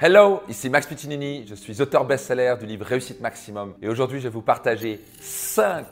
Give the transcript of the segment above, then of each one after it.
Hello, ici Max Puccinini, je suis auteur best-seller du livre Réussite Maximum. Et aujourd'hui je vais vous partager 5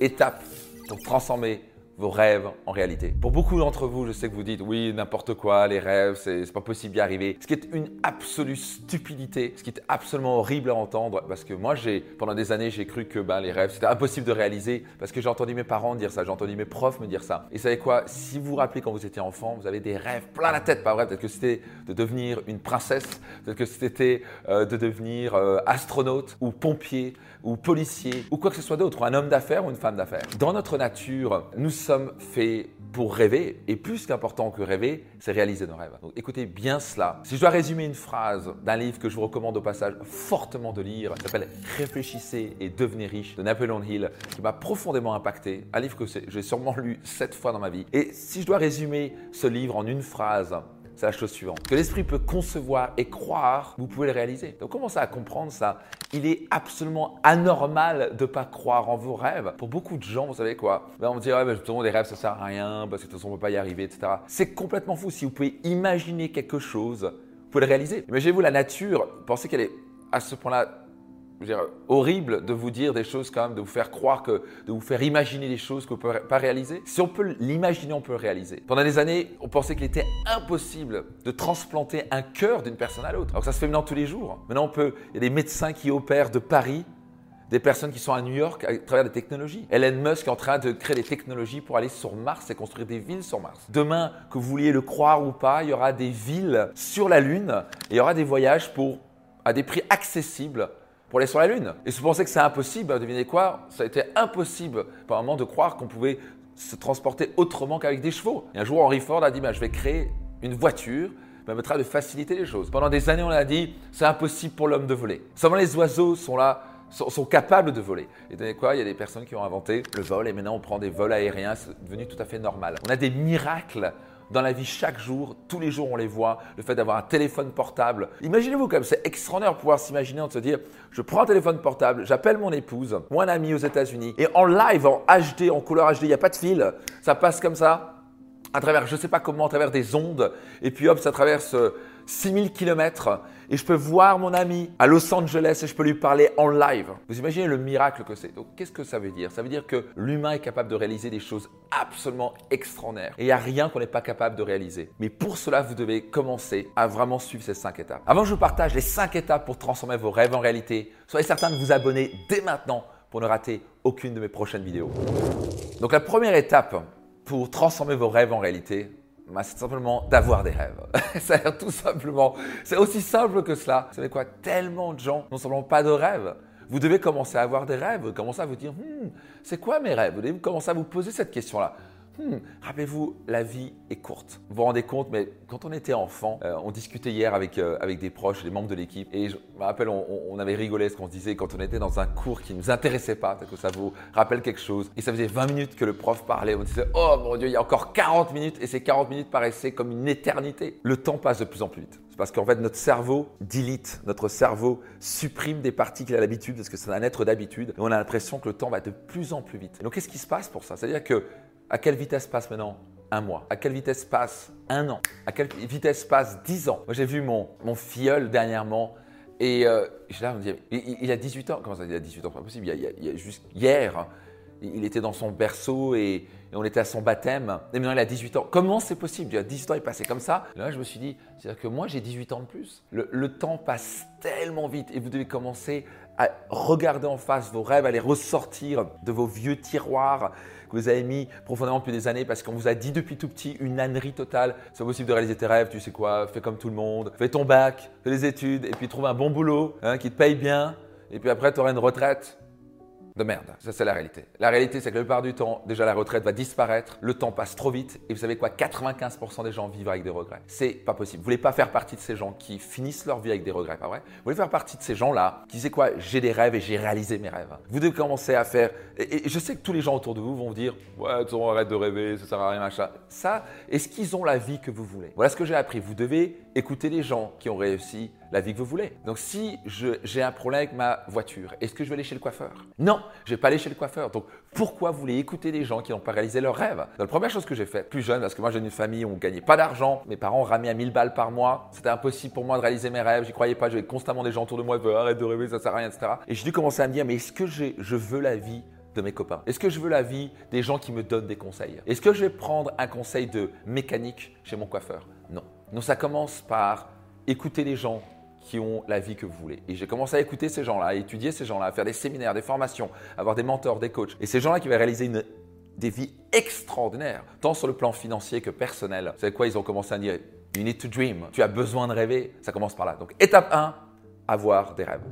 étapes pour transformer vos rêves en réalité. Pour beaucoup d'entre vous, je sais que vous dites oui, n'importe quoi, les rêves, c'est pas possible d'y arriver. Ce qui est une absolue stupidité, ce qui est absolument horrible à entendre parce que moi, j'ai pendant des années, j'ai cru que ben, les rêves, c'était impossible de réaliser parce que j'ai entendu mes parents dire ça, j'ai entendu mes profs me dire ça. Et savez quoi? Si vous vous rappelez quand vous étiez enfant, vous avez des rêves plein la tête, pas vrai? Peut-être que c'était de devenir une princesse, peut-être que c'était euh, de devenir euh, astronaute ou pompier ou policier ou quoi que ce soit d'autre, un homme d'affaires ou une femme d'affaires. Dans notre nature, nous sommes faits pour rêver, et plus qu'important que rêver, c'est réaliser nos rêves. Écoutez bien cela. Si je dois résumer une phrase d'un livre que je vous recommande au passage fortement de lire, il s'appelle Réfléchissez et devenez riche de Napoleon Hill, qui m'a profondément impacté, un livre que j'ai sûrement lu sept fois dans ma vie. Et si je dois résumer ce livre en une phrase, c'est la chose suivante. Que l'esprit peut concevoir et croire, vous pouvez le réaliser. Donc commencez à comprendre ça? Il est absolument anormal de ne pas croire en vos rêves. Pour beaucoup de gens, vous savez quoi? Ben, On me dit, ouais, mais justement, des rêves, ça sert à rien, parce que de toute façon, on ne peut pas y arriver, etc. C'est complètement fou. Si vous pouvez imaginer quelque chose, vous pouvez le réaliser. Imaginez-vous la nature, pensez qu'elle est à ce point-là dire, horrible de vous dire des choses quand même, de vous faire croire que, de vous faire imaginer des choses que vous ne pouvez pas réaliser. Si on peut l'imaginer, on peut le réaliser. Pendant des années, on pensait qu'il était impossible de transplanter un cœur d'une personne à l'autre. Alors ça se fait maintenant tous les jours. Maintenant, on peut, il y a des médecins qui opèrent de Paris des personnes qui sont à New York à travers des technologies. Elon Musk est en train de créer des technologies pour aller sur Mars et construire des villes sur Mars. Demain, que vous vouliez le croire ou pas, il y aura des villes sur la Lune et il y aura des voyages pour, à des prix accessibles pour aller sur la Lune. Et si vous pensez que c'est impossible, devinez quoi Ça a été impossible par un moment de croire qu'on pouvait se transporter autrement qu'avec des chevaux. Et un jour, Henry Ford a dit bah, Je vais créer une voiture permettra de faciliter les choses. Pendant des années, on a dit C'est impossible pour l'homme de voler. Seulement les oiseaux sont là sont, capables de voler. Et devinez quoi Il y a des personnes qui ont inventé le vol et maintenant on prend des vols aériens, c'est devenu tout à fait normal. On a des miracles dans la vie chaque jour, tous les jours on les voit, le fait d'avoir un téléphone portable. Imaginez-vous comme c'est extraordinaire de pouvoir s'imaginer de se dire, je prends un téléphone portable, j'appelle mon épouse ou un ami aux États-Unis et en live, en HD, en couleur HD, il n'y a pas de fil, ça passe comme ça, à travers, je ne sais pas comment, à travers des ondes, et puis hop, ça traverse 6000 km et je peux voir mon ami à Los Angeles et je peux lui parler en live. Vous imaginez le miracle que c'est. Donc qu'est-ce que ça veut dire? Ça veut dire que l'humain est capable de réaliser des choses absolument extraordinaires. Et il n'y a rien qu'on n'est pas capable de réaliser. Mais pour cela, vous devez commencer à vraiment suivre ces cinq étapes. Avant que je vous partage les cinq étapes pour transformer vos rêves en réalité, soyez certain de vous abonner dès maintenant pour ne rater aucune de mes prochaines vidéos. Donc la première étape pour transformer vos rêves en réalité, c'est simplement d'avoir des rêves. C'est tout simplement. C'est aussi simple que cela. Vous savez quoi? Tellement de gens n'ont simplement pas de rêves. Vous devez commencer à avoir des rêves, commencer à vous dire, hmm, c'est quoi mes rêves? Vous devez commencer à vous poser cette question-là. Hmm, rappelez-vous, la vie est courte. Vous vous rendez compte, mais quand on était enfant, euh, on discutait hier avec, euh, avec des proches, des membres de l'équipe, et je me rappelle, on, avait rigolé ce qu'on se disait quand on était dans un cours qui ne nous intéressait pas, peut-être que ça vous rappelle quelque chose, et ça faisait 20 minutes que le prof parlait, on disait, oh mon Dieu, il y a encore 40 minutes, et ces 40 minutes paraissaient comme une éternité. Le temps passe de plus en plus vite. C'est parce qu'en fait, notre cerveau dilite, notre cerveau supprime des parties qu'il a l'habitude, parce que c'est un être d'habitude, et on a l'impression que le temps va de plus en plus vite. donc, qu'est-ce qui se passe pour ça? C'est-à-dire que à quelle vitesse passe maintenant un mois? À quelle vitesse passe un an? À quelle vitesse passe dix ans? Moi, j'ai vu mon, mon filleul dernièrement et euh, là, on dit, il, a 18 ans. Comment ça, il a 18 ans? Pas possible. Il y, a, il y a, juste hier, il était dans son berceau et, on était à son baptême. Et maintenant, il a 18 ans. Comment c'est possible? Il a 18 ans, il passait comme ça. là, je me suis dit, c'est-à-dire que moi, j'ai 18 ans de plus. Le, le, temps passe tellement vite et vous devez commencer à regarder en face vos rêves, à les ressortir de vos vieux tiroirs que vous avez mis profondément depuis des années parce qu'on vous a dit depuis tout petit une ânerie totale. C'est possible de réaliser tes rêves, tu sais quoi, fais comme tout le monde, fais ton bac, fais des études et puis trouve un bon boulot hein, qui te paye bien et puis après tu auras une retraite de merde. Ça, c'est la réalité. La réalité, c'est que la plupart du temps, déjà, la retraite va disparaître, le temps passe trop vite, et vous savez quoi 95% des gens vivent avec des regrets. C'est pas possible. Vous voulez pas faire partie de ces gens qui finissent leur vie avec des regrets, pas vrai? Vous voulez faire partie de ces gens-là qui disent quoi J'ai des rêves et j'ai réalisé mes rêves. Vous devez commencer à faire. Et, je sais que tous les gens autour de vous vont vous dire Ouais, tu arrête de rêver, ça sert à rien, machin. Ça, est-ce qu'ils ont la vie que vous voulez? Voilà ce que j'ai appris. Vous devez écouter les gens qui ont réussi la vie que vous voulez. Donc si j'ai un problème avec ma voiture, est-ce que je vais aller chez le coiffeur? Non, je vais pas aller chez le coiffeur. Donc pourquoi vous voulez écouter des gens qui n'ont pas réalisé leurs rêves? La première chose que j'ai fait, plus jeune, parce que moi j'ai une famille où on gagnait pas d'argent, mes parents ramaient à 1000 balles par mois, c'était impossible pour moi de réaliser mes rêves, j'y croyais pas, j'avais constamment des gens autour de moi, arrête de rêver, ça sert à rien, etc. Et j'ai dû commencer à me dire, mais est-ce que je veux la vie de mes copains? Est-ce que je veux la vie des gens qui me donnent des conseils? Est-ce que je vais prendre un conseil de mécanique chez mon coiffeur? Non. Non, ça commence par écouter les gens qui ont la vie que vous voulez. Et j'ai commencé à écouter ces gens-là, à étudier ces gens-là, à faire des séminaires, des formations, avoir des mentors, des coachs. Et ces gens-là qui vont réaliser des vies extraordinaires, tant sur le plan financier que personnel. Vous savez quoi Ils ont commencé à dire You need to dream. Tu as besoin de rêver. Ça commence par là. Donc, étape 1, avoir des rêves.